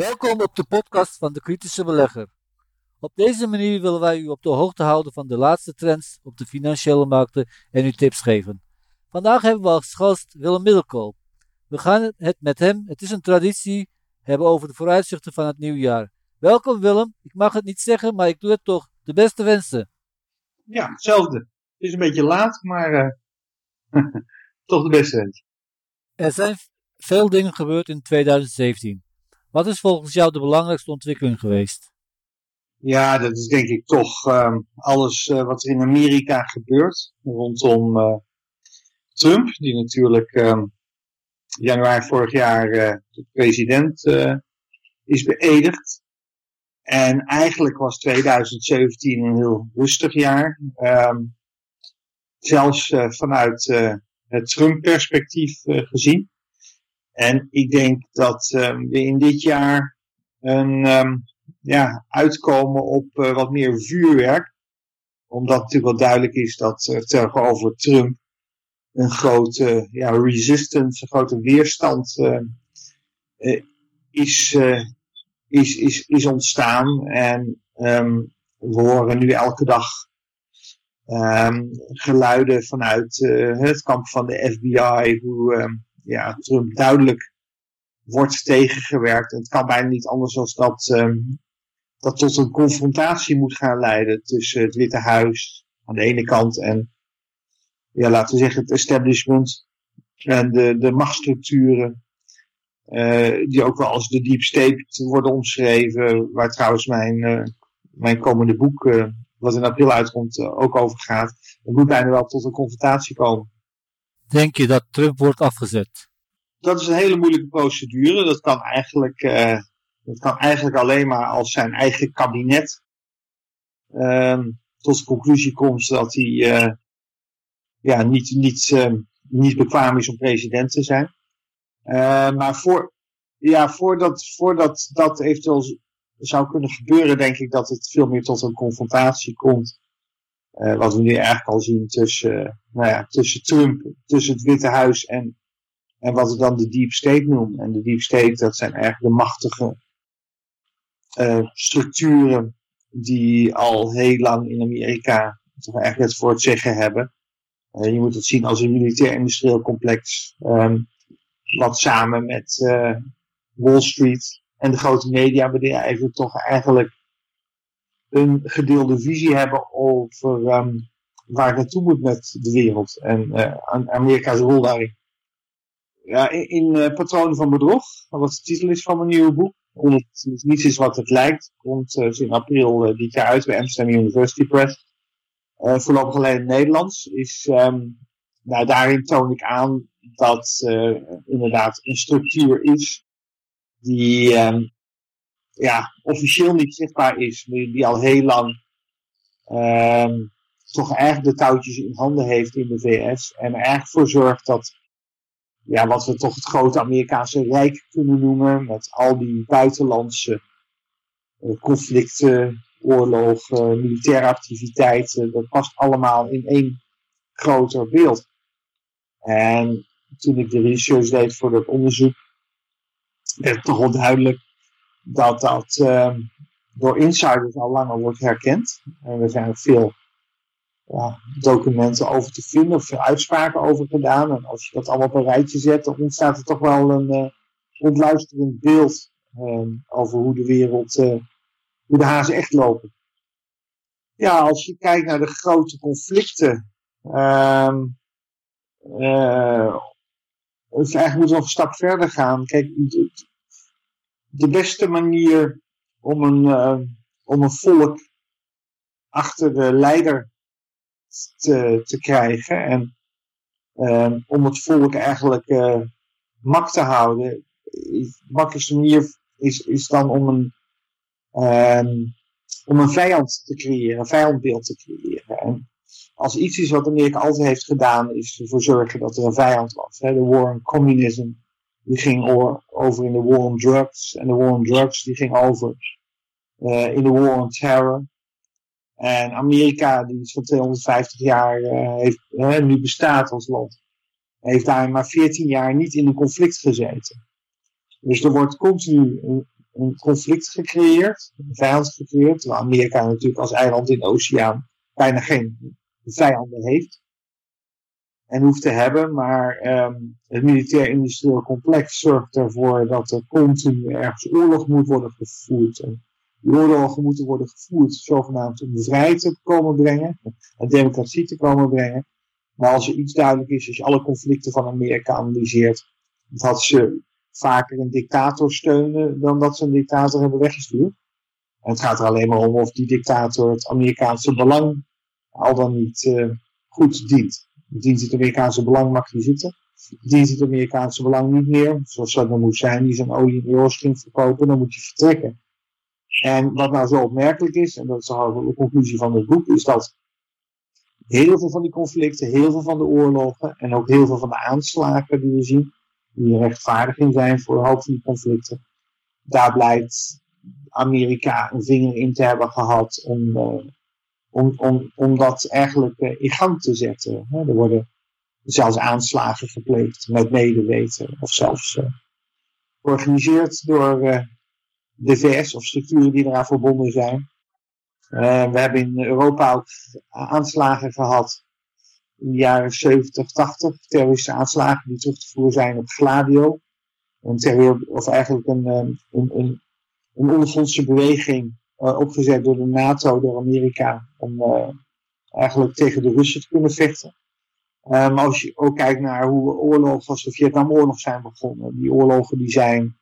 Welkom op de podcast van de Kritische Belegger. Op deze manier willen wij u op de hoogte houden van de laatste trends op de financiële markten en u tips geven. Vandaag hebben we als gast Willem Middelkoop. We gaan het met hem, het is een traditie, hebben over de vooruitzichten van het nieuwjaar. Welkom Willem, ik mag het niet zeggen, maar ik doe het toch. De beste wensen. Ja, hetzelfde. Het is een beetje laat, maar uh, toch de beste wensen. Er zijn veel dingen gebeurd in 2017. Wat is volgens jou de belangrijkste ontwikkeling geweest? Ja, dat is denk ik toch um, alles uh, wat er in Amerika gebeurt rondom uh, Trump, die natuurlijk um, januari vorig jaar uh, de president is beëdigd. En eigenlijk was 2017 een heel rustig jaar. Um, zelfs vanuit het Trump-perspectief gezien. En ik denk dat um, we in dit jaar een, um, ja, uitkomen op uh, wat meer vuurwerk. Omdat natuurlijk wel duidelijk is dat er tegenover Trump een grote ja, resistance, een grote weerstand uh, uh, is, is, is, is ontstaan. En we horen nu elke dag geluiden vanuit het kamp van de FBI, hoe ja, Trump duidelijk wordt tegengewerkt. Het kan bijna niet anders dan dat um, dat tot een confrontatie moet gaan leiden tussen het Witte Huis aan de ene kant en, ja, laten we zeggen, het establishment en de, de machtsstructuren, uh, die ook wel als de deep state worden omschreven, waar trouwens mijn, uh, mijn komende boek, uh, wat in april uitkomt, ook over gaat. Het moet bijna wel tot een confrontatie komen. Denk je dat Trump wordt afgezet? Dat is een hele moeilijke procedure. Dat kan eigenlijk, uh, dat kan eigenlijk alleen maar als zijn eigen kabinet uh, tot de conclusie komt dat hij uh, ja, niet, niet, ehm, niet bekwaam is om president te zijn. maar voor, ja, voordat, voordat dat eventueel zou kunnen gebeuren, denk ik dat het veel meer tot een confrontatie komt. Uh, wat we nu eigenlijk al zien tussen, uh, nou ja, tussen Trump, tussen het Witte Huis en, en wat we dan de Deep State noemen. En de Deep State, dat zijn eigenlijk de machtige uh, structuren die al heel lang in Amerika toch eigenlijk het voor het zeggen hebben. je moet het zien als een militair-industrieel complex, um, wat samen met Wall Street en de grote mediabedrijven toch eigenlijk een gedeelde visie hebben over um, waar het naartoe moet met de wereld en uh, Amerika's rol daarin. Ja, in, in uh, Patronen van Bedrog, wat de titel is van mijn nieuwe boek, omdat het niets is wat het lijkt, komt uh, in april dit jaar uit bij Amsterdam University Press. Voorlopig alleen in Nederlands. Is, um, nou, daarin toon ik aan dat uh, inderdaad een structuur is die um, ja, officieel niet zichtbaar is, maar die al heel lang um, toch eigenlijk de touwtjes in handen heeft in de VS. En er eigenlijk voor zorgt dat, ja, wat we toch het grote Amerikaanse Rijk kunnen noemen, met al die buitenlandse uh, conflicten, oorlogen, militaire activiteiten, dat past allemaal in één groter beeld. En toen ik de research deed voor dat onderzoek, werd toch wel duidelijk dat dat uh, door insiders al langer wordt herkend. En er zijn veel documenten over te vinden, of veel uitspraken over gedaan. En als je dat allemaal op een rijtje zet, dan ontstaat er toch wel een uh, ontluisterend beeld uh, over hoe de wereld, uh, hoe de hazen echt lopen. Ja, als je kijkt naar de grote conflicten, of eigenlijk moeten we nog een stap verder gaan. Kijk, de beste manier om een, uh, om een volk achter de leider te, te krijgen en uh, om het volk eigenlijk uh, mak te houden. De makkelijkste manier is, is dan om een, um, om een vijand te creëren, een vijandbeeld te creëren. En als iets is wat Amerika altijd heeft gedaan, is ervoor zorgen dat er een vijand was. De war on communism die ging over in de war on drugs. En de war on drugs die ging over uh, in de war on terror. En Amerika, die iets van 250 jaar uh, heeft, uh, nu bestaat als land, heeft daar maar 14 jaar niet in een conflict gezeten. Dus er wordt continu een, een conflict gecreëerd, een vijand gecreëerd, terwijl Amerika natuurlijk als eiland in de oceaan bijna geen vijanden heeft en hoeft te hebben, maar um, het militair-industrieel complex zorgt ervoor dat er continu ergens oorlog moet worden gevoerd. En oorlogen moeten worden gevoerd zogenaamd om vrijheid te komen brengen, en democratie te komen brengen. Maar als er iets duidelijk is, als je alle conflicten van Amerika analyseert, dat ze vaker een dictator steunen dan dat ze een dictator hebben weggestuurd. En het gaat er alleen maar om of die dictator het Amerikaanse belang al dan niet uh, goed dient. Dient het Amerikaanse belang, mag hij zitten. Dient het Amerikaanse belang niet meer, zoals dat dan moet zijn, die zijn olie in euro's ging verkopen, dan moet je vertrekken. En wat nou zo opmerkelijk is, en dat is de conclusie van het boek, is dat heel veel van die conflicten, heel veel van de oorlogen en ook heel veel van de aanslagen die we zien, die rechtvaardiging zijn voor een hoop van die conflicten, daar blijkt Amerika een vinger in te hebben gehad om, uh, om, om, om dat eigenlijk uh, in gang te zetten. Er worden zelfs aanslagen gepleegd met medeweten of zelfs uh, georganiseerd door de VS of structuren die eraan verbonden zijn. we hebben in Europa ook aanslagen gehad in de jaren 70, 80, terroristische aanslagen die terug te voeren zijn op Gladio. Een of eigenlijk een, een, een, een ondergrondse beweging opgezet door de NATO, door Amerika, om uh, eigenlijk tegen de Russen te kunnen vechten. Maar um, als je ook kijkt naar hoe oorlogen als de Vietnamoorlog zijn begonnen, die oorlogen die zijn,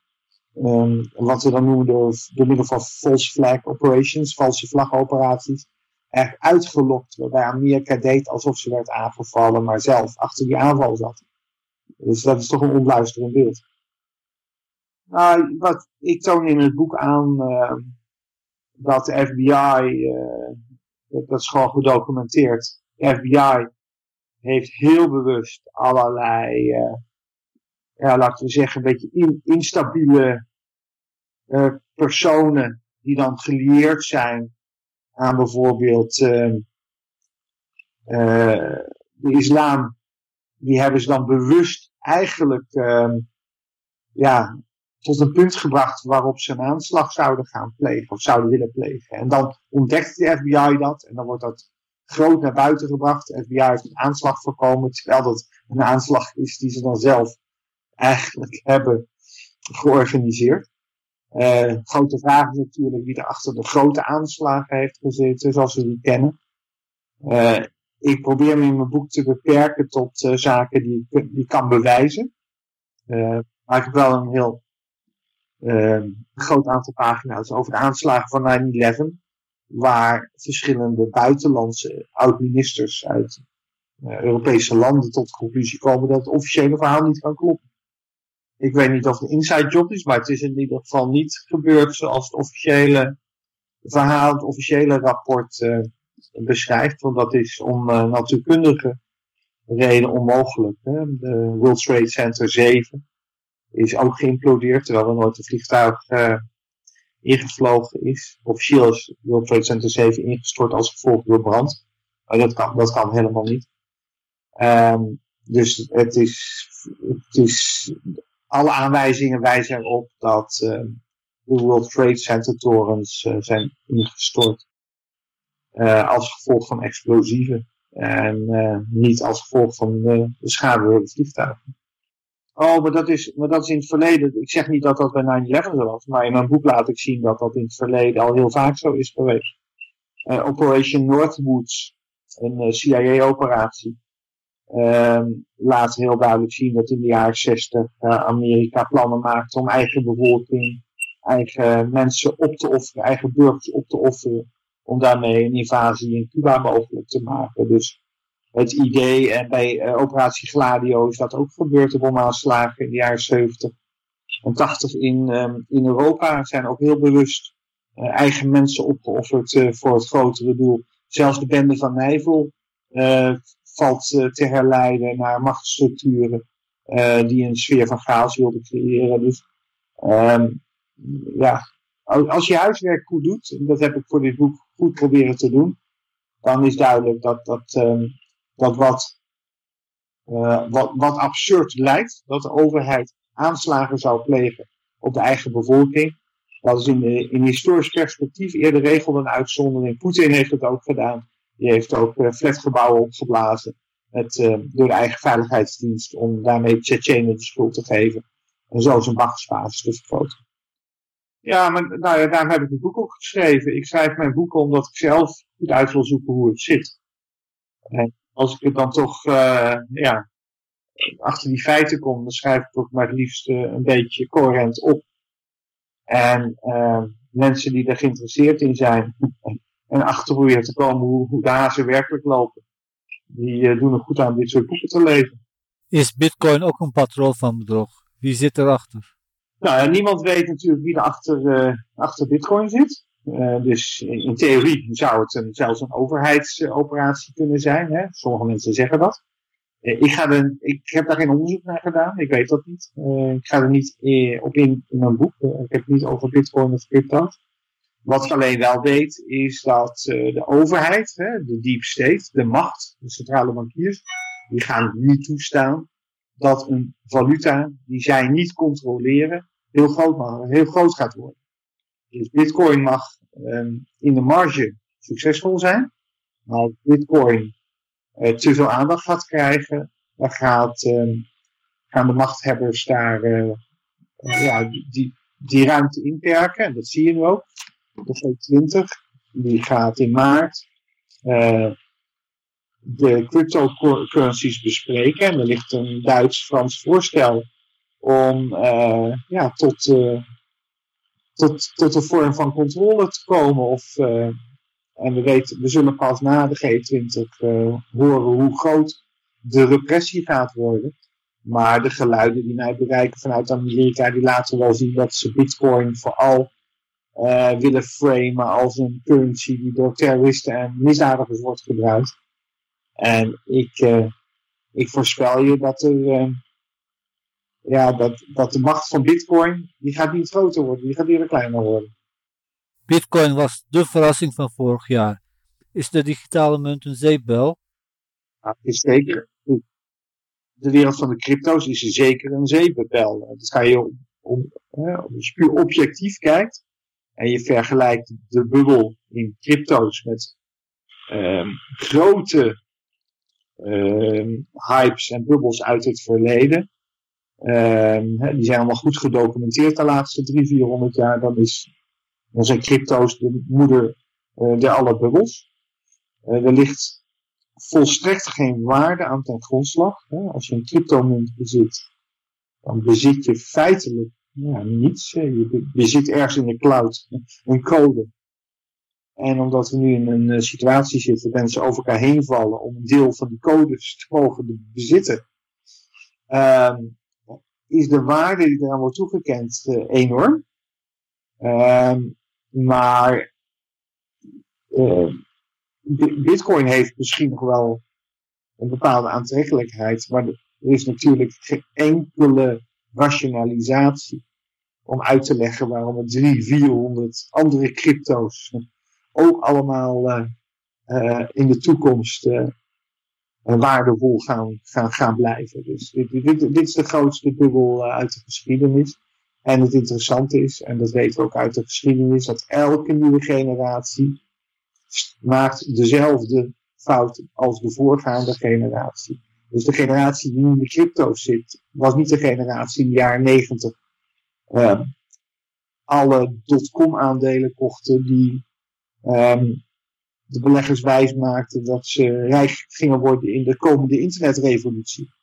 um, wat we dan noemen door, middel van false flag operations, valse vlagoperaties, echt uitgelokt, waarbij Amerika deed alsof ze werd aangevallen, maar zelf achter die aanval zat. Dus dat is toch een onluisterend beeld. Nou, wat ik toon in het boek aan uh, dat de FBI, uh, dat is gewoon gedocumenteerd, de FBI heeft heel bewust allerlei, uh, ja, laten we zeggen, een beetje in, instabiele personen die dan gelieerd zijn aan bijvoorbeeld uh, de islam, die hebben ze dan bewust eigenlijk uh, ja, tot een punt gebracht waarop ze een aanslag zouden gaan plegen of zouden willen plegen. En dan ontdekt de FBI dat en dan wordt dat groot naar buiten gebracht. De FBI heeft een aanslag voorkomen, terwijl dat een aanslag is die ze dan zelf eigenlijk hebben georganiseerd. Uh, grote vraag is natuurlijk wie er achter de grote aanslagen heeft gezeten, zoals we die kennen. Uh, ik probeer me in mijn boek te beperken tot uh, zaken die ik die kan bewijzen. maar ik heb wel een heel groot aantal pagina's over de aanslagen van 9-11, waar verschillende buitenlandse oud-ministers uit Europese landen tot de conclusie komen dat het officiële verhaal niet kan kloppen. Ik weet niet of het een inside job is, maar het is in ieder geval niet gebeurd zoals het officiële verhaal, het officiële rapport uh, beschrijft. Want dat is om uh, natuurkundige reden onmogelijk. Hè. De World Trade Center 7 is ook geïmplodeerd, terwijl er nooit een vliegtuig uh, ingevlogen is. Officieel is World Trade Center 7 ingestort als gevolg door brand. Maar dat kan, dat kan helemaal niet. Um, dus het is, het is alle aanwijzingen wijzen erop dat uh, de World Trade Center torens uh, zijn ingestort als gevolg van explosieven en niet als gevolg van de schade door de vliegtuigen. Oh, maar dat, is, maar dat is in het verleden. Ik zeg niet dat dat bij 9-11 zo was, maar in mijn boek laat ik zien dat dat in het verleden al heel vaak zo is geweest. Operation Northwoods, een CIA-operatie, Um, laat heel duidelijk zien dat in de jaren 60 uh, Amerika plannen maakte om eigen bevolking, eigen mensen op te offeren, eigen burgers op te offeren, om daarmee een invasie in Cuba mogelijk te maken. Dus het idee, en bij uh, operatie Gladio is dat ook gebeurd, de bomaanslagen in de jaren 70 en 80 in, um, in Europa zijn ook heel bewust uh, eigen mensen opgeofferd uh, voor het grotere doel. Zelfs de bende van Nijvel valt te herleiden naar machtsstructuren die een sfeer van chaos wilden creëren. Dus um, ja, als je huiswerk goed doet, en dat heb ik voor dit boek goed proberen te doen, dan is duidelijk dat, dat, um, dat wat, uh, wat, wat absurd lijkt, dat de overheid aanslagen zou plegen op de eigen bevolking, Dat is in, in historisch perspectief eerder regelde een uitzondering. Poetin heeft het ook gedaan. Die heeft ook flatgebouwen opgeblazen. Het, door de eigen veiligheidsdienst om daarmee Tsjetsjenen de schuld te geven. En zo zijn machtsbasis te vergroten. Ja, maar nou ja, daarom heb ik een boek ook geschreven. Ik schrijf mijn boeken omdat ik zelf goed uit wil zoeken hoe het zit. Als ik het dan toch uh, ja, achter die feiten kom, dan schrijf ik ook maar het liefst uh, een beetje coherent op. En uh, mensen die er geïnteresseerd in zijn en achter proberen te komen hoe, hoe de hazen werkelijk lopen, die doen er goed aan dit soort boeken te lezen. Is bitcoin ook een patroon van bedrog? Wie zit erachter? Nou, niemand weet natuurlijk wie er achter, achter Bitcoin zit. Uh, dus in theorie zou het een, zelfs een overheidsoperatie kunnen zijn. Hè? Sommige mensen zeggen dat. Uh, ik, ga ik heb daar geen onderzoek naar gedaan. Ik weet dat niet. ik ga er niet op in in mijn boek. ik heb het niet over Bitcoin of crypto. Wat ik alleen wel weet is dat de overheid, hè, de deep state, de macht, de centrale bankiers, die gaan niet toestaan dat een valuta die zij niet controleren heel heel groot gaat worden. Dus bitcoin mag um, in de marge succesvol zijn, maar als bitcoin uh, te veel aandacht gaat krijgen, dan gaat, um, gaan de machthebbers daar uh, uh, ja, die, die ruimte inperken. En dat zie je nu ook. De G20 die gaat in maart de cryptocurrencies bespreken. En er ligt een Duits-Frans voorstel om ja, tot, tot, tot een vorm van controle te komen. Of, uh, en we, weten, we zullen pas na de G20 horen hoe groot de repressie gaat worden. Maar de geluiden die mij bereiken vanuit Amerika, die laten wel zien dat ze bitcoin vooral willen framen als een currency die door terroristen en misdadigers wordt gebruikt. En ik, ik voorspel je dat, er, ja, dat, dat de macht van bitcoin, die gaat niet groter worden, die gaat eerder kleiner worden. Bitcoin was de verrassing van vorig jaar. Is de digitale munt een zeepbel? Ja, is zeker. De wereld van de crypto's is zeker een zeepbel. Dat ga je om, als je puur objectief kijkt en je vergelijkt de bubbel in crypto's met um, grote uh, hypes en bubbels uit het verleden. Uh, die zijn allemaal goed gedocumenteerd de laatste 300, 400 jaar. Dan, is, dan zijn crypto's de moeder uh, der alle bubbels. Uh, er ligt volstrekt geen waarde aan ten grondslag. Als je een cryptomunt bezit, dan bezit je feitelijk ja, niets. Je bezit ergens in de cloud een code en omdat we nu in een uh, situatie zitten, mensen over elkaar heen vallen om een deel van die codes te mogen bezitten, uh, is de waarde die eraan wordt toegekend uh, enorm. Uh, maar ehm, Bitcoin heeft misschien nog wel een bepaalde aantrekkelijkheid, maar er is natuurlijk geen enkele rationalisatie om uit te leggen waarom er 300, 400 andere crypto's ook allemaal uh, in de toekomst waardevol gaan, gaan, gaan blijven. Dus dit, dit, dit is de grootste bubbel uit de geschiedenis. En het interessante is, en dat weten we ook uit de geschiedenis, dat elke nieuwe generatie maakt dezelfde fout als de voorgaande generatie. Dus de generatie die nu in de crypto's zit, was niet de generatie in de jaren negentig uh, alle dotcom aandelen kochten die um, de beleggers wijs maakten dat ze rijk gingen worden in de komende internetrevolutie.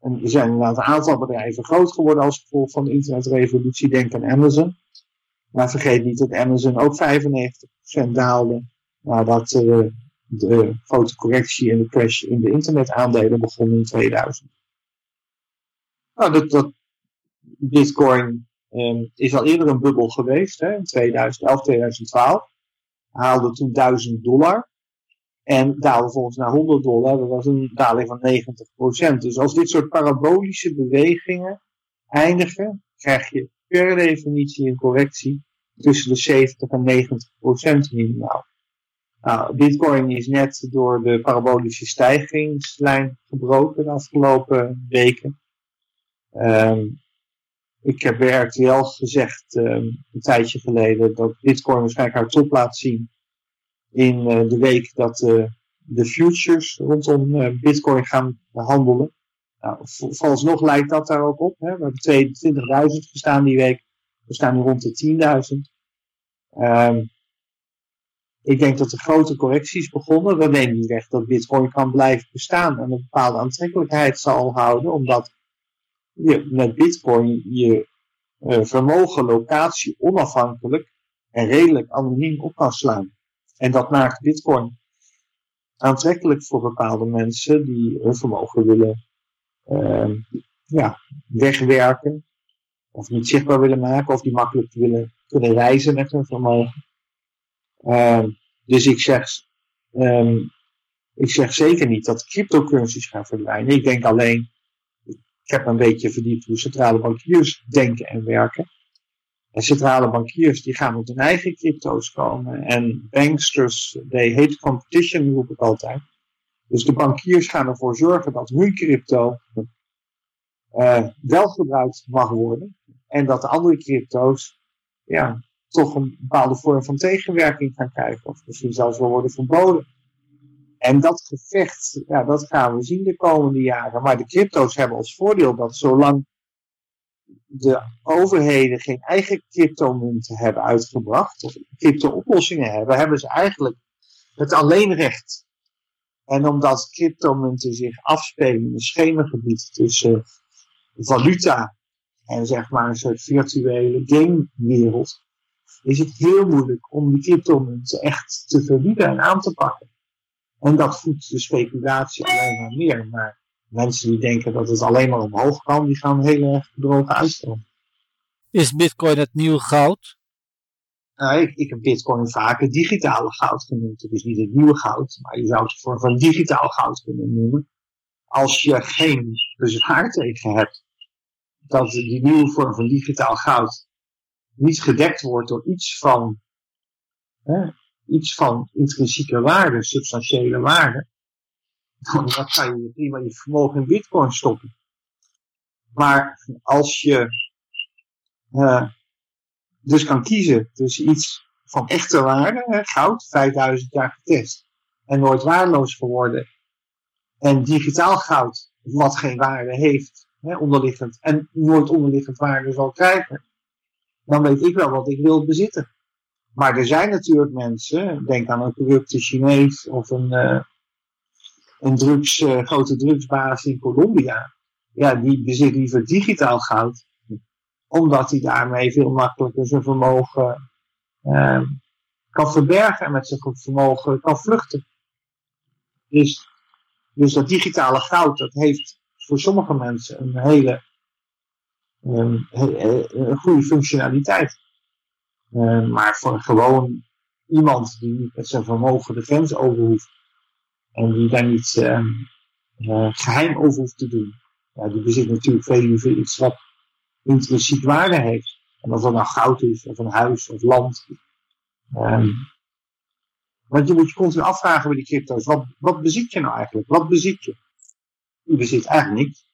En er zijn inderdaad een aantal bedrijven groot geworden als gevolg van de internetrevolutie. Denk aan Amazon. Maar vergeet niet dat Amazon ook 95% daalde nadat uh, de grote correctie en de crash in de internetaandelen begon in 2000. Nou, dat, dat Bitcoin um, is al eerder een bubbel geweest, hè, in 2011, 2012 haalde toen 1000 dollar. En daalde volgens naar 100 dollar. Dat was een daling van 90%. Dus als dit soort parabolische bewegingen eindigen, krijg je per definitie een correctie tussen de 70 en 90% minimaal. Nou, Bitcoin is net door de parabolische stijgingslijn gebroken de afgelopen weken. Um, ik heb bij RTL gezegd een tijdje geleden dat Bitcoin waarschijnlijk haar top laat zien in de week dat de futures rondom Bitcoin gaan handelen. Nou, vooralsnog lijkt dat daar ook op. Hè. We hebben 22.000 gestaan die week. We staan nu rond de 10.000. Um, ik denk dat er grote correcties begonnen. Dat neemt niet weg dat Bitcoin kan blijven bestaan en een bepaalde aantrekkelijkheid zal houden, omdat je met Bitcoin je uh, vermogen, locatie onafhankelijk en redelijk anoniem op kan slaan. En dat maakt Bitcoin aantrekkelijk voor bepaalde mensen die hun vermogen willen uh, ja, wegwerken, of niet zichtbaar willen maken, of die makkelijk willen kunnen reizen met hun vermogen. Uh, dus ik zeg, um, ik zeg zeker niet dat cryptocurrencies gaan verdwijnen. Ik denk alleen, ik heb een beetje verdiept hoe centrale bankiers denken en werken. En centrale bankiers die gaan met hun eigen crypto's komen. En banksters, they hate competition, roep ik altijd. Dus de bankiers gaan ervoor zorgen dat hun crypto uh, wel gebruikt mag worden. En dat de andere crypto's ja, toch een bepaalde vorm van tegenwerking gaan krijgen. Of misschien zelfs wel worden verboden. En dat gevecht, ja, dat gaan we zien de komende jaren. Maar de crypto's hebben als voordeel dat zolang de overheden geen eigen cryptomunten hebben uitgebracht, of crypto-oplossingen hebben, hebben ze eigenlijk het alleenrecht. En omdat cryptomunten zich afspelen in een schemergebied tussen valuta en zeg maar een soort virtuele gamewereld, is het heel moeilijk om die cryptomunten echt te verbieden en aan te pakken. En dat voedt de speculatie alleen maar meer. Maar mensen die denken dat het alleen maar omhoog kan, die gaan heel erg bedrogen uitstellen. Is bitcoin het nieuwe goud? Nou, ik, ik heb bitcoin vaker digitale goud genoemd. Het is niet het nieuwe goud, maar je zou het voor van digitaal goud kunnen noemen. Als je geen bezwaar tegen hebt dat die nieuwe vorm van digitaal goud niet gedekt wordt door iets van, hè, iets van intrinsieke waarde, substantiële waarde, dan kan je prima je vermogen in bitcoin stoppen. Maar als je uh, dus kan kiezen tussen iets van echte waarde, goud, 5000 jaar getest, en nooit waardeloos geworden, en digitaal goud, wat geen waarde heeft, hè, onderliggend, en nooit onderliggend waarde zal krijgen, dan weet ik wel wat ik wil bezitten. Maar er zijn natuurlijk mensen, denk aan een corrupte Chinees of een, uh, een uh, grote drugsbaas in Colombia. Ja, die bezit liever digitaal goud, omdat hij daarmee veel makkelijker zijn vermogen uh, kan verbergen en met zijn vermogen kan vluchten. Dus, dus dat digitale goud, dat heeft voor sommige mensen een hele goede functionaliteit. Um, maar voor gewoon iemand die met zijn vermogen de grens over hoeft en die daar niet um, uh, geheim over hoeft te doen, ja, die bezit natuurlijk veel iets wat intrinsiek waarde heeft. En of dat nou goud is, of een huis, of land. Um, want je moet je continu afvragen bij die crypto's, wat, wat bezit je nou eigenlijk? Wat bezit je? Je bezit eigenlijk niks.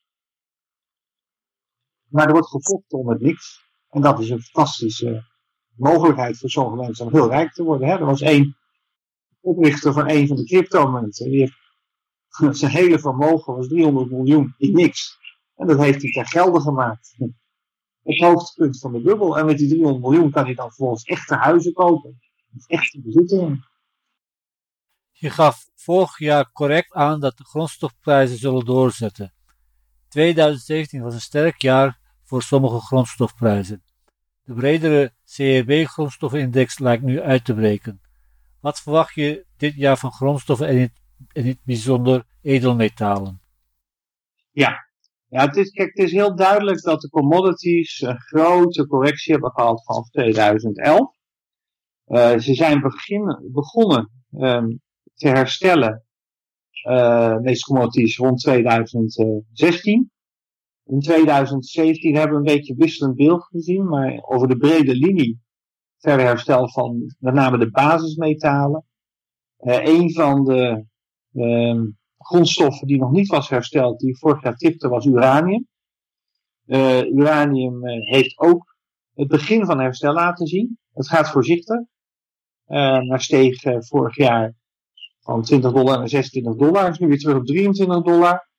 Maar er wordt gevochten om het niks. En dat is een fantastische mogelijkheid voor sommige mensen om heel rijk te worden. Hè? Er was één oprichter van een van de cryptomunten. Die heeft, zijn hele vermogen was 300 miljoen in niks. En dat heeft hij ter gelde gemaakt. Het hoogtepunt van de bubbel. En met die 300 miljoen kan hij dan vervolgens echte huizen kopen. Echte bezittingen. Je gaf vorig jaar correct aan dat de grondstofprijzen zullen doorzetten. 2017 was een sterk jaar voor sommige grondstofprijzen. De bredere CEB-grondstoffenindex lijkt nu uit te breken. Wat verwacht je dit jaar van grondstoffen en in, in het bijzonder edelmetalen? Ja, ja het, is, kijk, het is heel duidelijk dat de commodities een grote correctie hebben gehad vanaf 2011. Uh, ze zijn begin, begonnen um, te herstellen, uh, deze commodities, rond 2016. In 2017 hebben we een beetje wisselend beeld gezien, maar over de brede linie verder herstel van met name de basismetalen. Uh, een van de uh, grondstoffen die nog niet was hersteld, die vorig jaar tipte, was uranium. uranium heeft ook het begin van herstel laten zien. Het gaat voorzichtig. maar steeg vorig jaar van 20 dollar naar 26 dollar. Is nu weer terug op 23 dollar.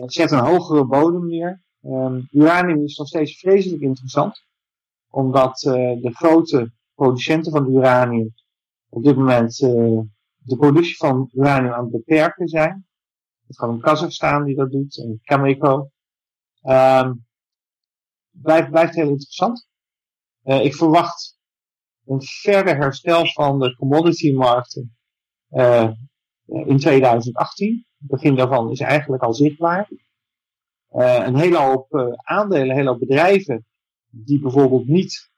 Het zet een hogere bodem neer. Um, uranium is nog steeds vreselijk interessant. Omdat de grote producenten van uranium op dit moment uh, de productie van uranium aan het beperken zijn. Het gaat om Kazachstan die dat doet en Cameco. Um, blijft, blijft heel interessant. Ik verwacht een verder herstel van de commodity markten in 2018. Het begin daarvan is eigenlijk al zichtbaar. Uh, een hele hoop aandelen, een hele hoop bedrijven die bijvoorbeeld niet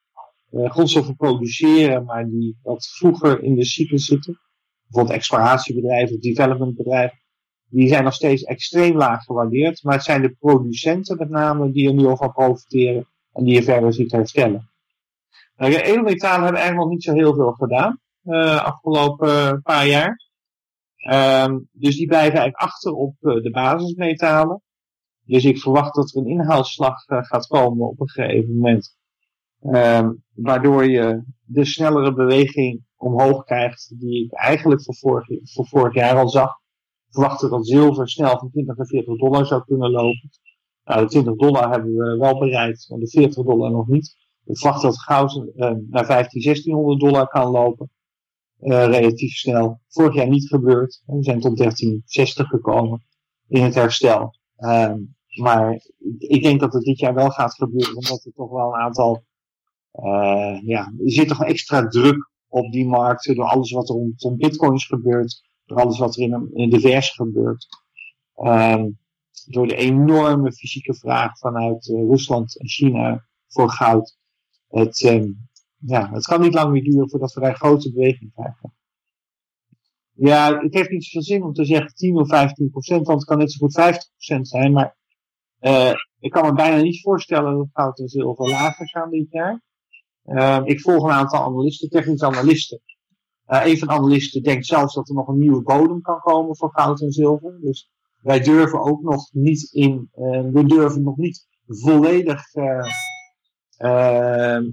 grondstoffen produceren, maar die wat vroeger in de cyclus zitten. Bijvoorbeeld exploratiebedrijven, developmentbedrijven. Die zijn nog steeds extreem laag gewaardeerd. Maar het zijn de producenten met name die er nu al van profiteren. En die je verder ziet herstellen. Nou, de edelmetalen hebben eigenlijk nog niet zo heel veel gedaan. Uh, afgelopen paar jaar. Um, dus die blijven eigenlijk achter op uh, de basismetalen. Dus ik verwacht dat er een inhaalslag uh, gaat komen op een gegeven moment. Um, waardoor je de snellere beweging omhoog krijgt die ik eigenlijk voor vorig, voor vorig jaar al zag. Ik verwachtte dat zilver snel van 20 naar 40 dollar zou kunnen lopen. Nou, de 20 dollar hebben we wel bereikt, maar de 40 dollar nog niet. Ik verwacht dat goud uh, naar 15, 1600 dollar kan lopen. Uh, relatief snel. Vorig jaar niet gebeurd. We zijn tot 1360 gekomen in het herstel. Um, maar ik denk dat het dit jaar wel gaat gebeuren, omdat er toch wel een aantal uh, ja, er zit toch extra druk op die markten door alles wat er rondom bitcoins gebeurt, door alles wat er in, in de vers gebeurt. Um, door de enorme fysieke vraag vanuit uh, Rusland en China voor goud. Het, um, ja, het kan niet lang meer duren voordat we daar grote beweging krijgen. Ja, het heeft niet zoveel zin om te zeggen 10 of 15 procent, want het kan net zo goed 50 procent zijn. Maar uh, ik kan me bijna niet voorstellen dat goud en zilver lager gaan dit jaar. Uh, ik volg een aantal analisten, technische analisten. Uh, een van de analisten denkt zelfs dat er nog een nieuwe bodem kan komen voor goud en zilver. Dus wij durven ook nog niet in, uh, we durven nog niet volledig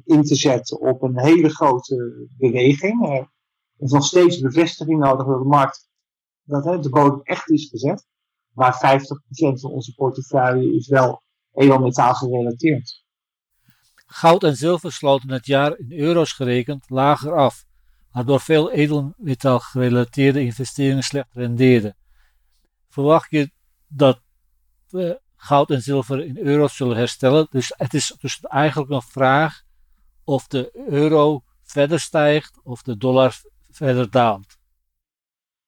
in te zetten op een hele grote beweging. er is nog steeds bevestiging nodig dat de markt, dat de bodem echt is gezet. Maar 50% van onze portefeuille is wel edelmetaal gerelateerd. Goud en zilver sloten het jaar in euro's gerekend lager af, waardoor veel edelmetaal gerelateerde investeringen slecht rendeerden. Verwacht je dat we goud en zilver in euro's zullen herstellen? Dus het is dus eigenlijk een vraag of de euro verder stijgt of de dollar verder daalt.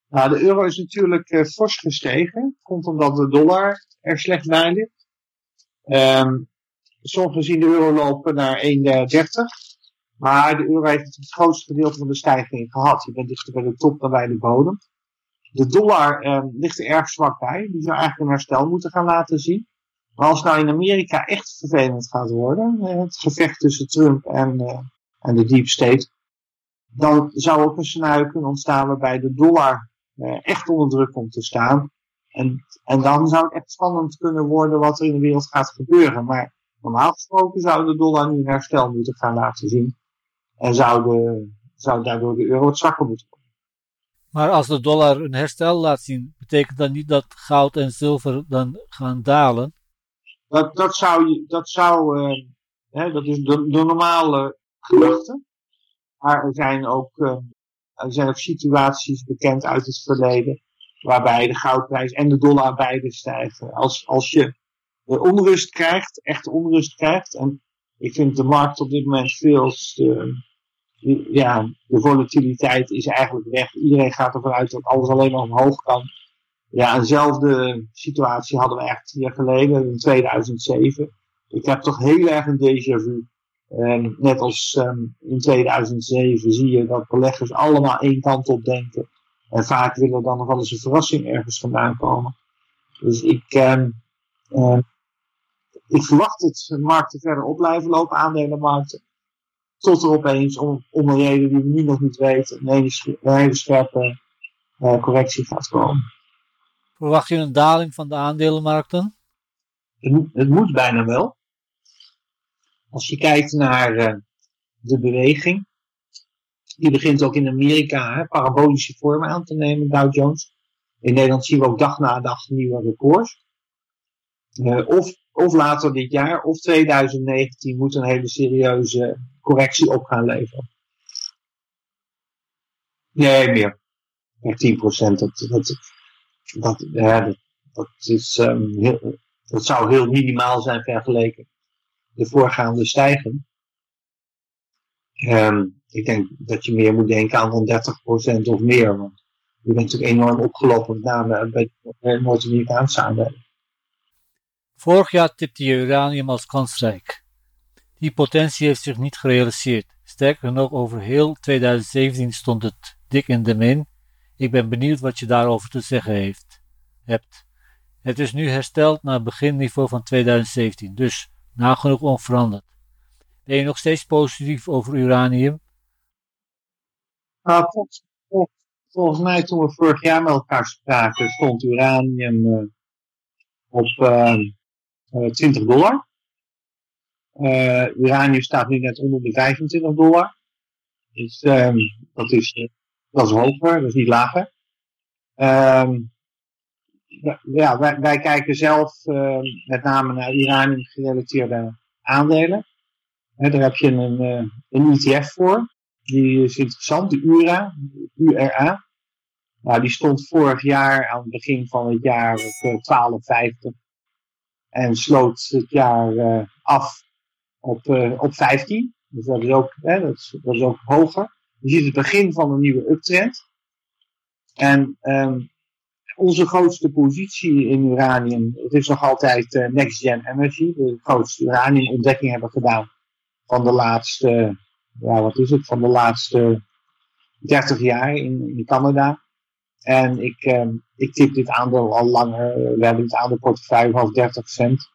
Nou, de euro is natuurlijk uh, fors gestegen. Komt omdat de dollar er slecht bij ligt. Um, Sommigen zien de euro lopen naar 1,30. Maar de euro heeft het grootste gedeelte van de stijging gehad. Je bent dichter bij de top dan bij de bodem. De dollar eh, ligt er erg zwak bij. Die zou eigenlijk een herstel moeten gaan laten zien. Maar als nou in Amerika echt vervelend gaat worden, eh, het gevecht tussen Trump en, uh, en de deep state, dan zou ook een scenario kunnen ontstaan waarbij de dollar uh, echt onder druk komt te staan. En, en dan zou het echt spannend kunnen worden wat er in de wereld gaat gebeuren. Maar Normaal gesproken zou de dollar nu een herstel moeten gaan laten zien. En zou, zou daardoor de euro het zwakker moeten worden. Maar als de dollar een herstel laat zien, betekent dat niet dat goud en zilver dan gaan dalen? Dat, dat zou, dat, zou uh, hè, dat is de, de normale gedachte. Maar er zijn, ook, uh, er zijn situaties bekend uit het verleden waarbij de goudprijs en de dollar beide stijgen. Als, als je onrust krijgt, echt onrust krijgt. En ik vind de markt op dit moment veel ja, de volatiliteit is eigenlijk weg. Iedereen gaat ervan uit dat alles alleen maar omhoog kan. Ja, eenzelfde situatie hadden we echt tien jaar geleden, in 2007. Ik heb toch heel erg een déjà vu. Net als um, in 2007 zie je dat beleggers allemaal één kant op denken. En vaak willen dan nog wel eens een verrassing ergens vandaan komen. Dus ik, um, ik verwacht dat de markten verder op blijven lopen, aandelenmarkten. Tot er opeens, om, om een reden die we nu nog niet weten, een hele, een hele scherpe uh, correctie gaat komen. Verwacht je een daling van de aandelenmarkten? Het, het moet bijna wel. als je kijkt naar uh, de beweging, die begint ook in Amerika hè, parabolische vormen aan te nemen, Dow Jones. In Nederland zien we ook dag na dag nieuwe records. Uh, of, of later dit jaar, of 2019, moet een hele serieuze correctie op gaan leveren. Nee, meer. 10 procent. Dat, dat, dat, ja, dat, is, heel, dat zou heel minimaal zijn vergeleken de voorgaande stijging. Um, ik denk dat je meer moet denken aan dan 30% of meer. Want je bent natuurlijk enorm opgelopen, met name bij de Noord-Amerikaanse aandelen. Vorig jaar tipte je uranium als kansrijk. Die potentie heeft zich niet gerealiseerd. Sterker nog, over heel 2017 stond het dik in de min. Ik ben benieuwd wat je daarover te zeggen heeft, hebt. Het is nu hersteld naar beginniveau van 2017, dus nagenoeg onveranderd. Ben je nog steeds positief over uranium? Nou, volgens, mij toen we vorig jaar met elkaar spraken, stond uranium uh, op uh, uh, 20 dollar. Uh, uranium staat nu net onder de 25 dollar. Dus, um, dat, is, dat is hoger, dat is niet lager. Um, ja, wij, kijken zelf uh, met name naar uranium gerelateerde aandelen. Daar heb je een, uh, een ETF voor. Die is interessant, de URA, URA. Nou, die stond vorig jaar aan het begin van het jaar op 12,50. En sloot het jaar af op, op 15. Dus dat is ook, hè, dat is, dat is ook hoger. Je ziet het begin van een nieuwe uptrend. En um, onze grootste positie in uranium, het is nog altijd uh, Next Gen Energy, de grootste uraniumontdekking hebben gedaan van de laatste, ja wat is het, van de laatste 30 jaar in, in Canada. En ik, uh, ik tip dit aandeel al langer, we hebben het aandeel portefeuille van 30 cent.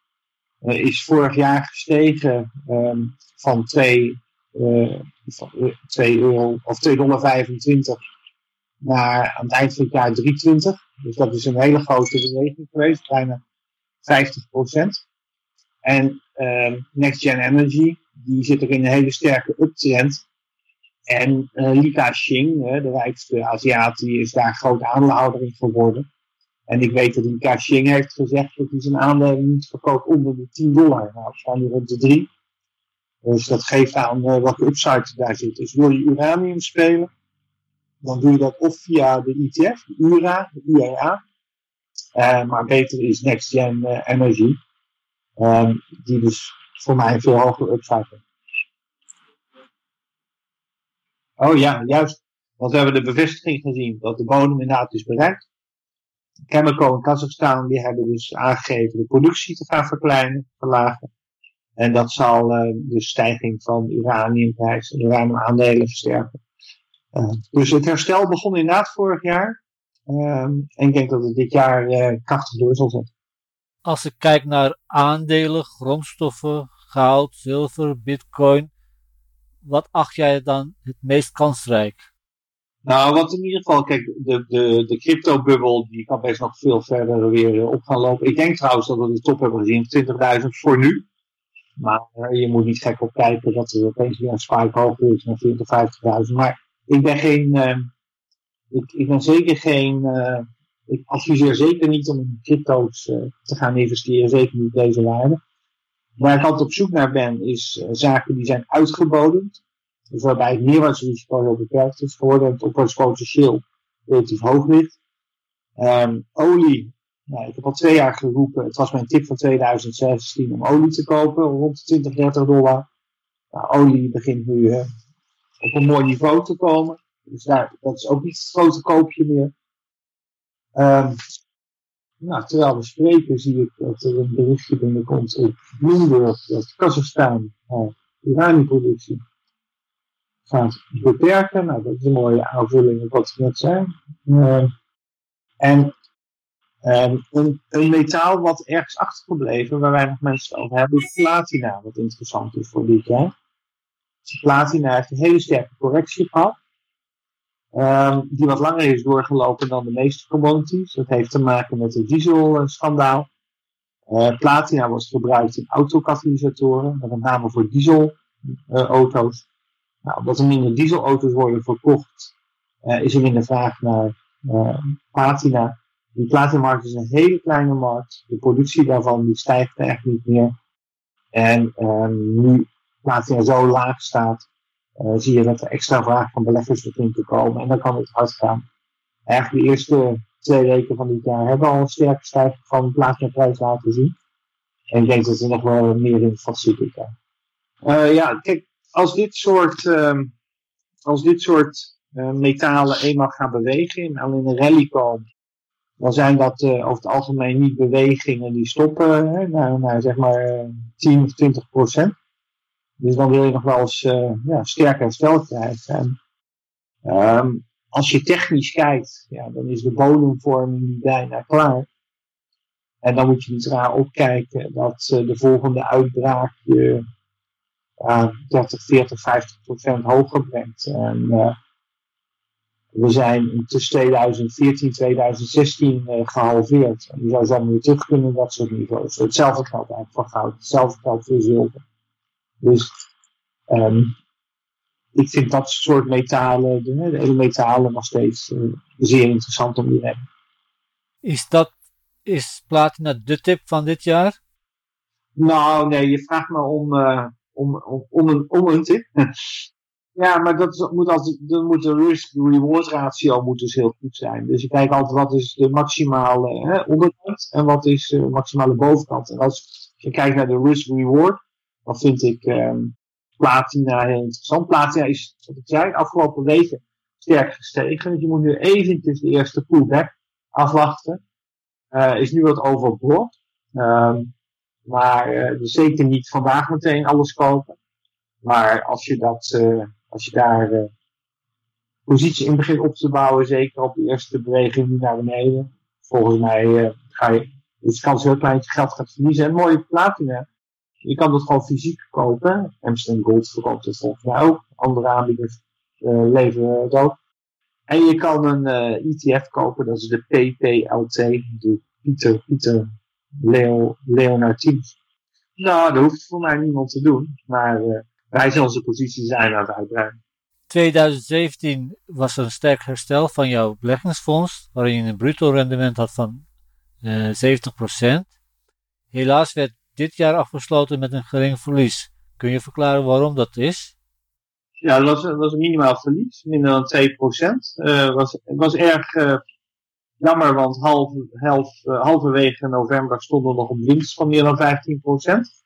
Uh, is vorig jaar gestegen um, van 2, 2 euro of 2,25 dollar naar aan het eind van het jaar 3,20. Dus dat is een hele grote beweging geweest, bijna 50% En uh, Next Gen Energy, die zit er in een hele sterke uptrend. En uh, Li Ka-shing, de rijkste Aziat, die is daar groot aandeelhouder in geworden. En ik weet dat Li Ka-shing heeft gezegd dat hij zijn aandelen niet verkoopt onder de 10 dollar. Nou, staan nu rond de 3. Dus dat geeft aan uh, welke upside daar zit. Dus wil je uranium spelen, dan doe je dat of via de ETF, de URA, de URA. Uh, maar beter is Next Gen uh, Energy, um, die dus voor mij een veel hogere upside heeft. Oh ja, juist. Want we hebben de bevestiging gezien dat de bodem inderdaad is bereikt. Chemical in Kazachstan die hebben dus aangegeven de productie te gaan verkleinen, verlagen. En dat zal uh, de stijging van uraniumprijs en uraniumaandelen versterken. Uh, dus het herstel begon inderdaad vorig jaar. Uh, en ik denk dat het dit jaar uh, krachtig door zal zetten. Als ik kijk naar aandelen, grondstoffen, goud, zilver, bitcoin. Wat acht jij dan het meest kansrijk? Nou, wat in ieder geval, kijk, de, de, de crypto-bubbel, die kan best nog veel verder weer op gaan lopen. Ik denk trouwens dat we de top hebben gezien, 20.000 voor nu. Maar je moet niet gek op kijken dat er opeens weer een spike hoger is naar 40.000, 50.000. Maar ik ben geen, uh, ik, ik, ben zeker geen, ik adviseer zeker niet om in crypto's te gaan investeren, zeker niet deze waarde. Waar ik altijd op zoek naar ben, is zaken die zijn uitgebodend. Dus waarbij het meerwaartsrisico heel beperkt is geworden en het opwaartspotentieel relatief hoog ligt. Um, olie, nou, ik heb al twee jaar geroepen, het was mijn tip van 2016 om olie te kopen, rond de 20, 30 dollar. Nou, olie begint nu op een mooi niveau te komen. Dus daar, dat is ook niet het grote koopje meer. Um, nou, terwijl we spreken zie ik dat er een berichtje binnenkomt op Bloomberg dat Kazachstan uh, uraniumproductie gaat beperken. Nou, dat is een mooie aanvulling op wat we net zei. Uh, en um, een, metaal wat ergens achtergebleven, waar weinig mensen over hebben, is platina, wat interessant is voor dit jaar. Platina heeft een hele sterke correctie gehad. Um, die wat langer is doorgelopen dan de meeste commodities. Dat heeft te maken met het dieselschandaal. platina wordt gebruikt in autokatalysatoren, met name voor dieselauto's. Nou, omdat er minder dieselauto's worden verkocht, is er minder vraag naar platina. Die platinamarkt is een hele kleine markt. De productie daarvan die stijgt echt niet meer. En nu platina zo laag staat, uh, zie je dat er extra vraag van beleggers begint te komen. En dan kan het hard gaan. Eigenlijk de eerste twee weken van dit jaar hebben we al een sterke stijging van de platinaprijs laten zien. En ik denk dat er nog wel meer in zitten. Uh, ja, kijk, als dit soort, uh, als dit soort uh, metalen eenmaal gaan bewegen en al in een rally komen, dan zijn dat uh, over het algemeen niet bewegingen die stoppen hè, naar, zeg maar 10 of 20 procent. Dus dan wil je nog wel eens uh, ja, herstel krijgen. En, um, als je technisch kijkt, ja, dan is de bodemvorming bijna klaar. En dan moet je niet raar opkijken dat de volgende uitbraak je 30, 40, 50 procent hoger brengt. En uh, we zijn tussen 2014 en 2016 uh, gehalveerd. En je zou zo weer terug kunnen dat soort niveaus. Hetzelfde geldt eigenlijk voor goud, hetzelfde geldt voor zilver. Dus um, ik vind dat soort metalen, de, de edelmetalen, nog steeds uh, zeer interessant om te hebben. Is dat, is platina de tip van dit jaar? Nou, nee, je vraagt me om, uh, om, om, een, om een tip. ja, maar dat moet altijd, dan moet de risk-reward ratio moet dus heel goed zijn. Dus je kijkt altijd wat is de maximale hè, onderkant en wat is de maximale bovenkant. En als je kijkt naar de risk-reward, dan vind ik um, platina heel interessant. Platina is, wat ik zei, afgelopen weken sterk gestegen. Dus je moet nu eventjes de eerste pullback afwachten. Uh, is nu wat overbrod. Um, maar dus zeker niet vandaag meteen alles kopen. Maar als je dat, uh, als je daar uh, positie in begint op te bouwen, zeker op de eerste beweging nu naar beneden. Volgens mij ga je, dus kans heel klein dat je geld gaat verliezen. En mooie platina je kan dat gewoon fysiek kopen. Amsterdam Gold verkoopt het volgens mij ook. Andere aanbieders leveren het ook. En je kan een eh, ETF kopen, dat is de PPLT, de Pieter, Pieter Leo, Leonardines. Nou, dat hoeft voor mij niemand te doen, maar uh, wij zijn onze positie zijn aan het uitbreiden. 2017 was er een sterk herstel van jouw beleggingsfonds, waarin je een bruto rendement had van uh, 70%. Helaas werd dit jaar afgesloten met een gering verlies. Kun je verklaren waarom dat is? Ja, dat was, dat was een minimaal verlies, minder dan 2%. Uh, eh, was, het was erg uh, jammer, want half, half, uh, halverwege november stonden we nog op winst van meer dan 15%.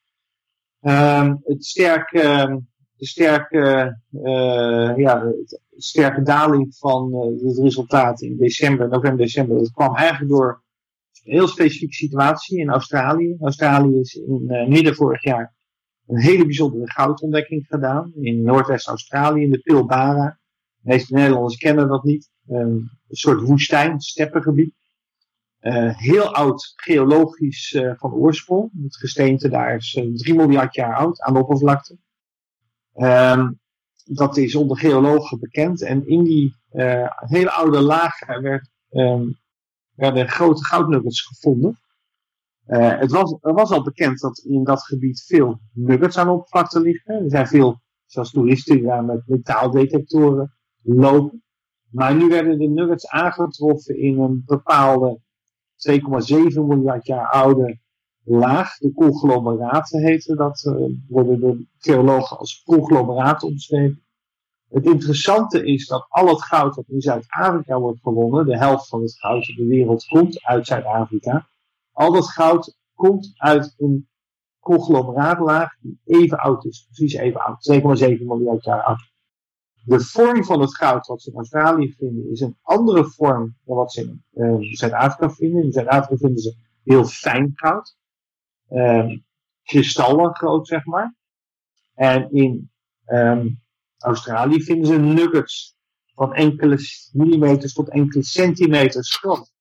Ehm, het sterke, ehm, de sterke, ja, de sterke daling van het resultaat in december, november, december, dat kwam eigenlijk door een heel specifieke situatie in Australië. Australië is in midden vorig jaar een hele bijzondere goudontdekking gedaan. In Noordwest-Australië, in de Pilbara. De meeste Nederlanders kennen dat niet. Een soort woestijn, steppengebied. Uh, heel oud geologisch uh, van oorsprong. Het gesteente daar is uh, 3 miljard jaar oud aan de oppervlakte. Um, dat is onder geologen bekend. En in die hele oude lagen werd um, werden grote goudnuggets gevonden. Het was, er was al bekend dat in dat gebied veel nuggets aan de oppervlakte liggen. Er zijn veel, zoals toeristen, die daar met metaaldetectoren lopen. Maar nu werden de nuggets aangetroffen in een bepaalde 2,7 miljard jaar oude laag. De conglomeraten heten dat, uh, worden de geologen als conglomeraten omschreven. Het interessante is dat al het goud dat in Zuid-Afrika wordt gewonnen, de helft van het goud in de wereld komt uit Zuid-Afrika. Al dat goud komt uit een conglomeraatlaag die even oud is, precies even oud, 2,7 miljard jaar oud. De vorm van het goud wat ze in Australië vinden is een andere vorm dan wat ze in uh, Zuid-Afrika vinden. In Zuid-Afrika vinden ze heel fijn goud, uh, kristallen groot zeg maar. En in um, Australië vinden ze nuggets van enkele millimeters tot enkele centimeters groot.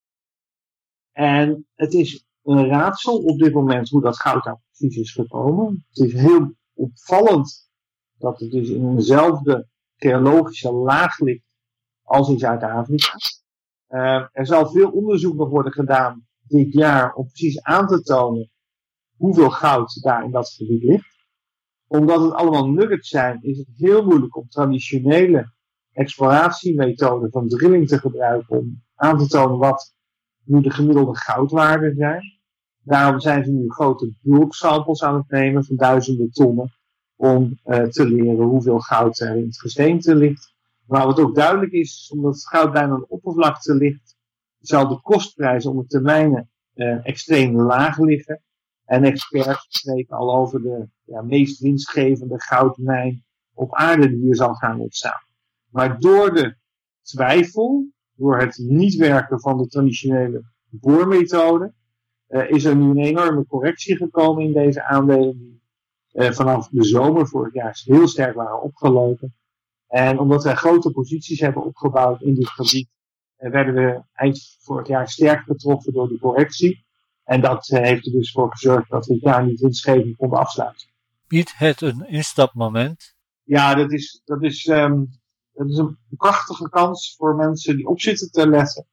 En het is een raadsel op dit moment hoe dat goud daar precies is gekomen. Het is heel opvallend dat het dus in eenzelfde geologische laag ligt als in Zuid-Afrika. Uh, er zal veel onderzoek nog worden gedaan dit jaar om precies aan te tonen hoeveel goud daar in dat gebied ligt. Omdat het allemaal nuggets zijn, is het heel moeilijk om traditionele exploratiemethoden van drilling te gebruiken om aan te tonen wat nu de gemiddelde goudwaarden zijn. Daarom zijn ze nu grote bulksamples aan het nemen van duizenden tonnen om uh, te leren hoeveel goud er in het gesteente ligt. Maar wat ook duidelijk is, omdat het goud bijna aan oppervlakte ligt, zal de kostprijs de termijnen uh, extreem laag liggen. En experts spreken al over de ja, meest winstgevende goudmijn op aarde die hier zal gaan ontstaan. Maar door de twijfel, door het niet werken van de traditionele boormethode, uh, is er nu een enorme correctie gekomen in deze aandelen vanaf de zomer vorig jaar heel sterk waren opgelopen. En omdat wij grote posities hebben opgebouwd in dit gebied, uh, werden we eind vorig jaar sterk getroffen door die correctie. En dat heeft er dus voor gezorgd dat we het jaar niet winstgevend konden afsluiten. Biedt het een instapmoment? Ja, dat is, dat is, um, dat is een prachtige kans voor mensen die op zitten te letten.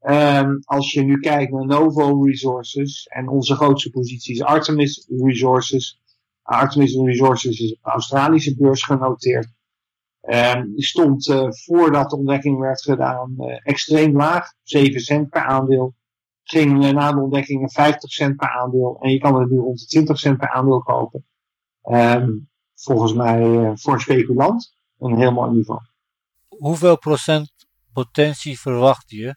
Um, als je nu kijkt naar Novo Resources en onze grootste positie is Artemis Resources. Artemis Resources is op de Australische beurs genoteerd. Um, die stond uh, voordat de ontdekking werd gedaan uh, extreem laag, 7 cent per aandeel. Ging uh, na de ontdekking 50 cent per aandeel en je kan er nu rond de 20 cent per aandeel kopen. Um, volgens mij voor speculant een heel mooi niveau. Hoeveel procent potentie verwacht je?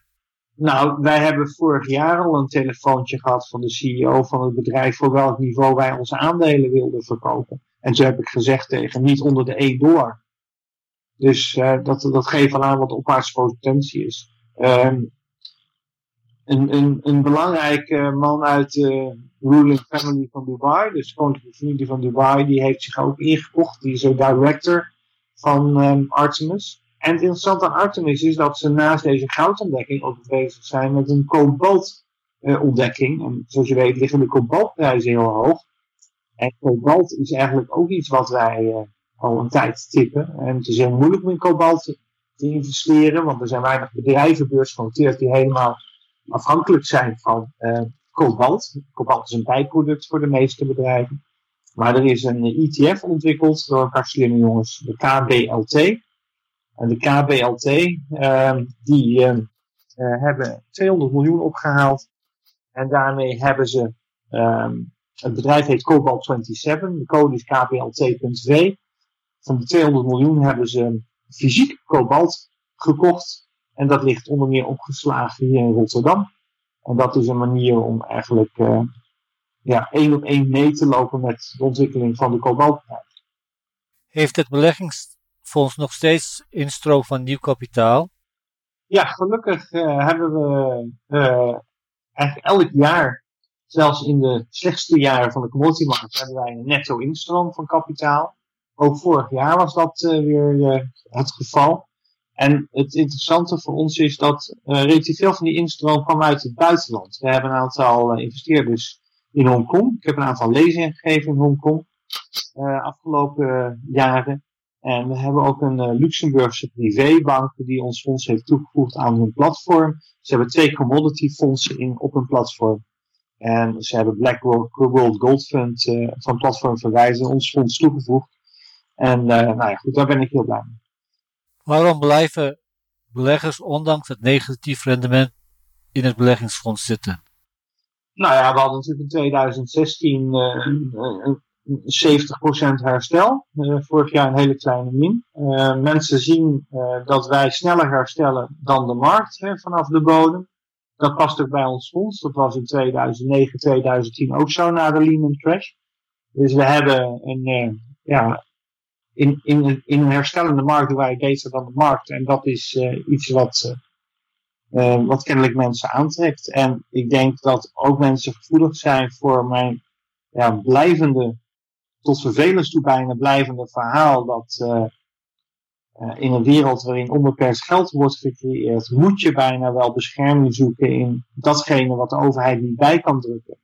Nou, wij hebben vorig jaar al een telefoontje gehad van de CEO van het bedrijf voor welk niveau wij onze aandelen wilden verkopen. En toen heb ik gezegd tegen niet onder de 1 dollar. Dus uh, dat, dat geeft al aan wat opwaartse potentie is. Um, een, een, een belangrijke man uit de ruling family van Dubai, dus koninklijke familie van Dubai, die heeft zich ook ingekocht. Die is ook director van um, Artemis. En het interessante aan Artemis is dat ze naast deze goudontdekking ook bezig zijn met een kobaltontdekking. Uh, en zoals je weet liggen de kobaltprijzen heel hoog. En kobalt is eigenlijk ook iets wat wij uh, al een tijd tippen. En het is heel moeilijk om in kobalt te, te investeren, want er zijn weinig bedrijven beursgenoteerd die helemaal afhankelijk zijn van uh, kobalt. Kobalt is een bijproduct voor de meeste bedrijven. Maar er is een ETF ontwikkeld door een paar slimme jongens, de KBLT. En de KBLT, uh, die uh, hebben 200 miljoen opgehaald. En daarmee hebben ze, um, het bedrijf heet Cobalt 27, de code is KBLT.v. Van de 200 miljoen hebben ze fysiek kobalt gekocht. En dat ligt onder meer opgeslagen hier in Rotterdam. En dat is een manier om eigenlijk uh, ja, één op één mee te lopen met de ontwikkeling van de kobaltprijs. Heeft het beleggingsfonds nog steeds instroom van nieuw kapitaal? Ja, gelukkig uh, hebben we uh, eigenlijk elk jaar, zelfs in de slechtste jaren van de commodity-markt, hebben wij een netto instroom van kapitaal. Ook vorig jaar was dat weer het geval. En het interessante voor ons is dat relatief veel van die instroom kwam uit het buitenland. We hebben een aantal investeerders in Hongkong. Ik heb een aantal lezingen gegeven in Hongkong uh, afgelopen jaren. En we hebben ook een Luxemburgse privébank die ons fonds heeft toegevoegd aan hun platform. Ze hebben twee commodity fondsen in, op hun platform. En ze hebben BlackRock World Gold Fund van platform verwijzen ons fonds toegevoegd. En nou ja, goed, daar ben ik heel blij mee. Waarom blijven beleggers ondanks het negatief rendement in het beleggingsfonds zitten? Nou ja, we hadden natuurlijk in 2016 uh, 70% herstel. Uh, vorig jaar een hele kleine min. Uh, mensen zien uh, dat wij sneller herstellen dan de markt vanaf de bodem. Dat past ook bij ons fonds. Dat was in 2009, 2010 ook zo na de Lehman Crash. Dus we hebben een, ja, in, in, in een herstellende markt doen wij beter dan de markt. En dat is iets wat, wat kennelijk mensen aantrekt. En ik denk dat ook mensen gevoelig zijn voor mijn ja, blijvende, tot vervelens toe bijna blijvende verhaal. Dat uh, in een wereld waarin onbeperkt geld wordt gecreëerd, moet je bijna wel bescherming zoeken in datgene wat de overheid niet bij kan drukken.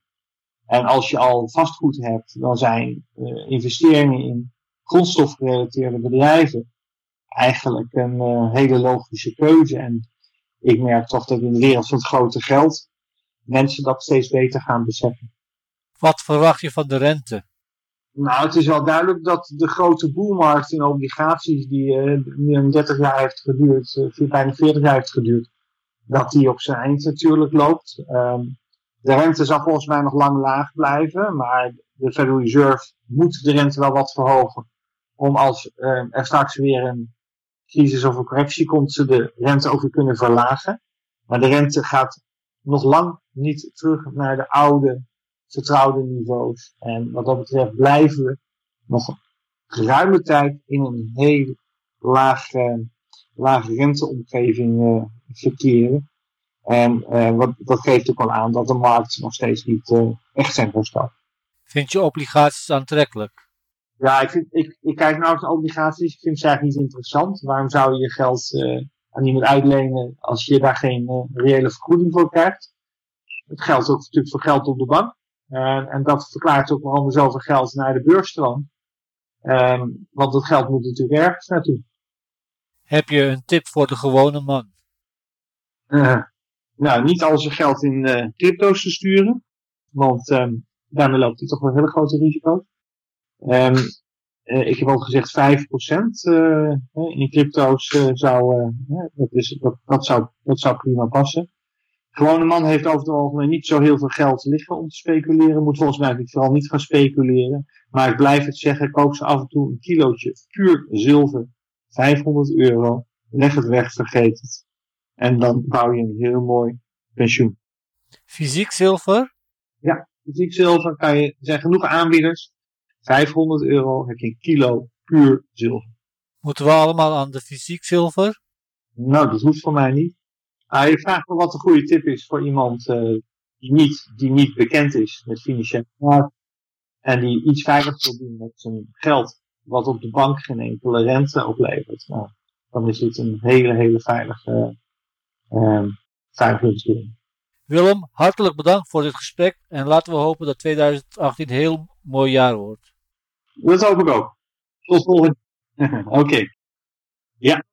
En als je al vastgoed hebt, dan zijn investeringen in grondstofgerelateerde bedrijven eigenlijk een hele logische keuze. En ik merk toch dat in de wereld van het grote geld mensen dat steeds beter gaan beseffen. Wat verwacht je van de rente? Nou, het is wel duidelijk dat de grote boelmarkt in obligaties, die uh, nu 30 jaar heeft geduurd, uh, bijna 40 jaar heeft geduurd, dat die op zijn eind natuurlijk loopt. Um, de rente zal volgens mij nog lang laag blijven, maar de Federal Reserve moet de rente wel wat verhogen. Om als uh, er straks weer een crisis of een correctie komt, ze de rente ook weer kunnen verlagen. Maar de rente gaat nog lang niet terug naar de oude vertrouwde niveaus. En wat dat betreft blijven we nog ruime tijd in een heel laag, uh, lage renteomgeving uh, verkeren. En uh, wat, dat geeft ook wel aan dat de markt nog steeds niet echt zijn hersteld. Vind je obligaties aantrekkelijk? Ja, ik, vind, ik, ik kijk nou naar obligaties. Ik vind ze eigenlijk niet interessant. Waarom zou je je geld aan iemand uitlenen als je daar geen reële vergoeding voor krijgt? Het geldt ook natuurlijk voor geld op de bank. En, en dat verklaart ook waarom er zoveel geld naar de beurs stroomt. Um, want dat geld moet natuurlijk ergens naartoe. Heb je een tip voor de gewone man? Uh, nou, niet al zijn geld in uh, crypto's te sturen. Want um, daarmee loopt hij toch wel hele grote risico's. Um, uh, ik heb al gezegd 5% in crypto's zou, dat, is, dat, dat, zou, dat zou prima passen gewone man heeft over het algemeen niet zo heel veel geld liggen om te speculeren. Moet volgens mij vooral niet gaan speculeren. Maar ik blijf het zeggen, koop ze af en toe een kilootje puur zilver. 500 euro. Leg het weg, vergeet het. En dan bouw je een heel mooi pensioen. Fysiek zilver? Ja, fysiek zilver kan je, er zijn genoeg aanbieders. 500 euro heb je een kilo puur zilver. Moeten we allemaal aan de fysiek zilver? Nou, dat hoeft voor mij niet. Ah, je vraagt me wat een goede tip is voor iemand uh, die, niet, die niet bekend is met financiële zaken. En die iets veiligs wil doen met zijn geld. Wat op de bank geen enkele rente oplevert. Nou, dan is dit een hele, hele veilige, uh, veilige investering. Willem, hartelijk bedankt voor dit gesprek. En laten we hopen dat 2018 een heel mooi jaar wordt. Dat hoop ik ook. Tot volgende. Oké. Ja.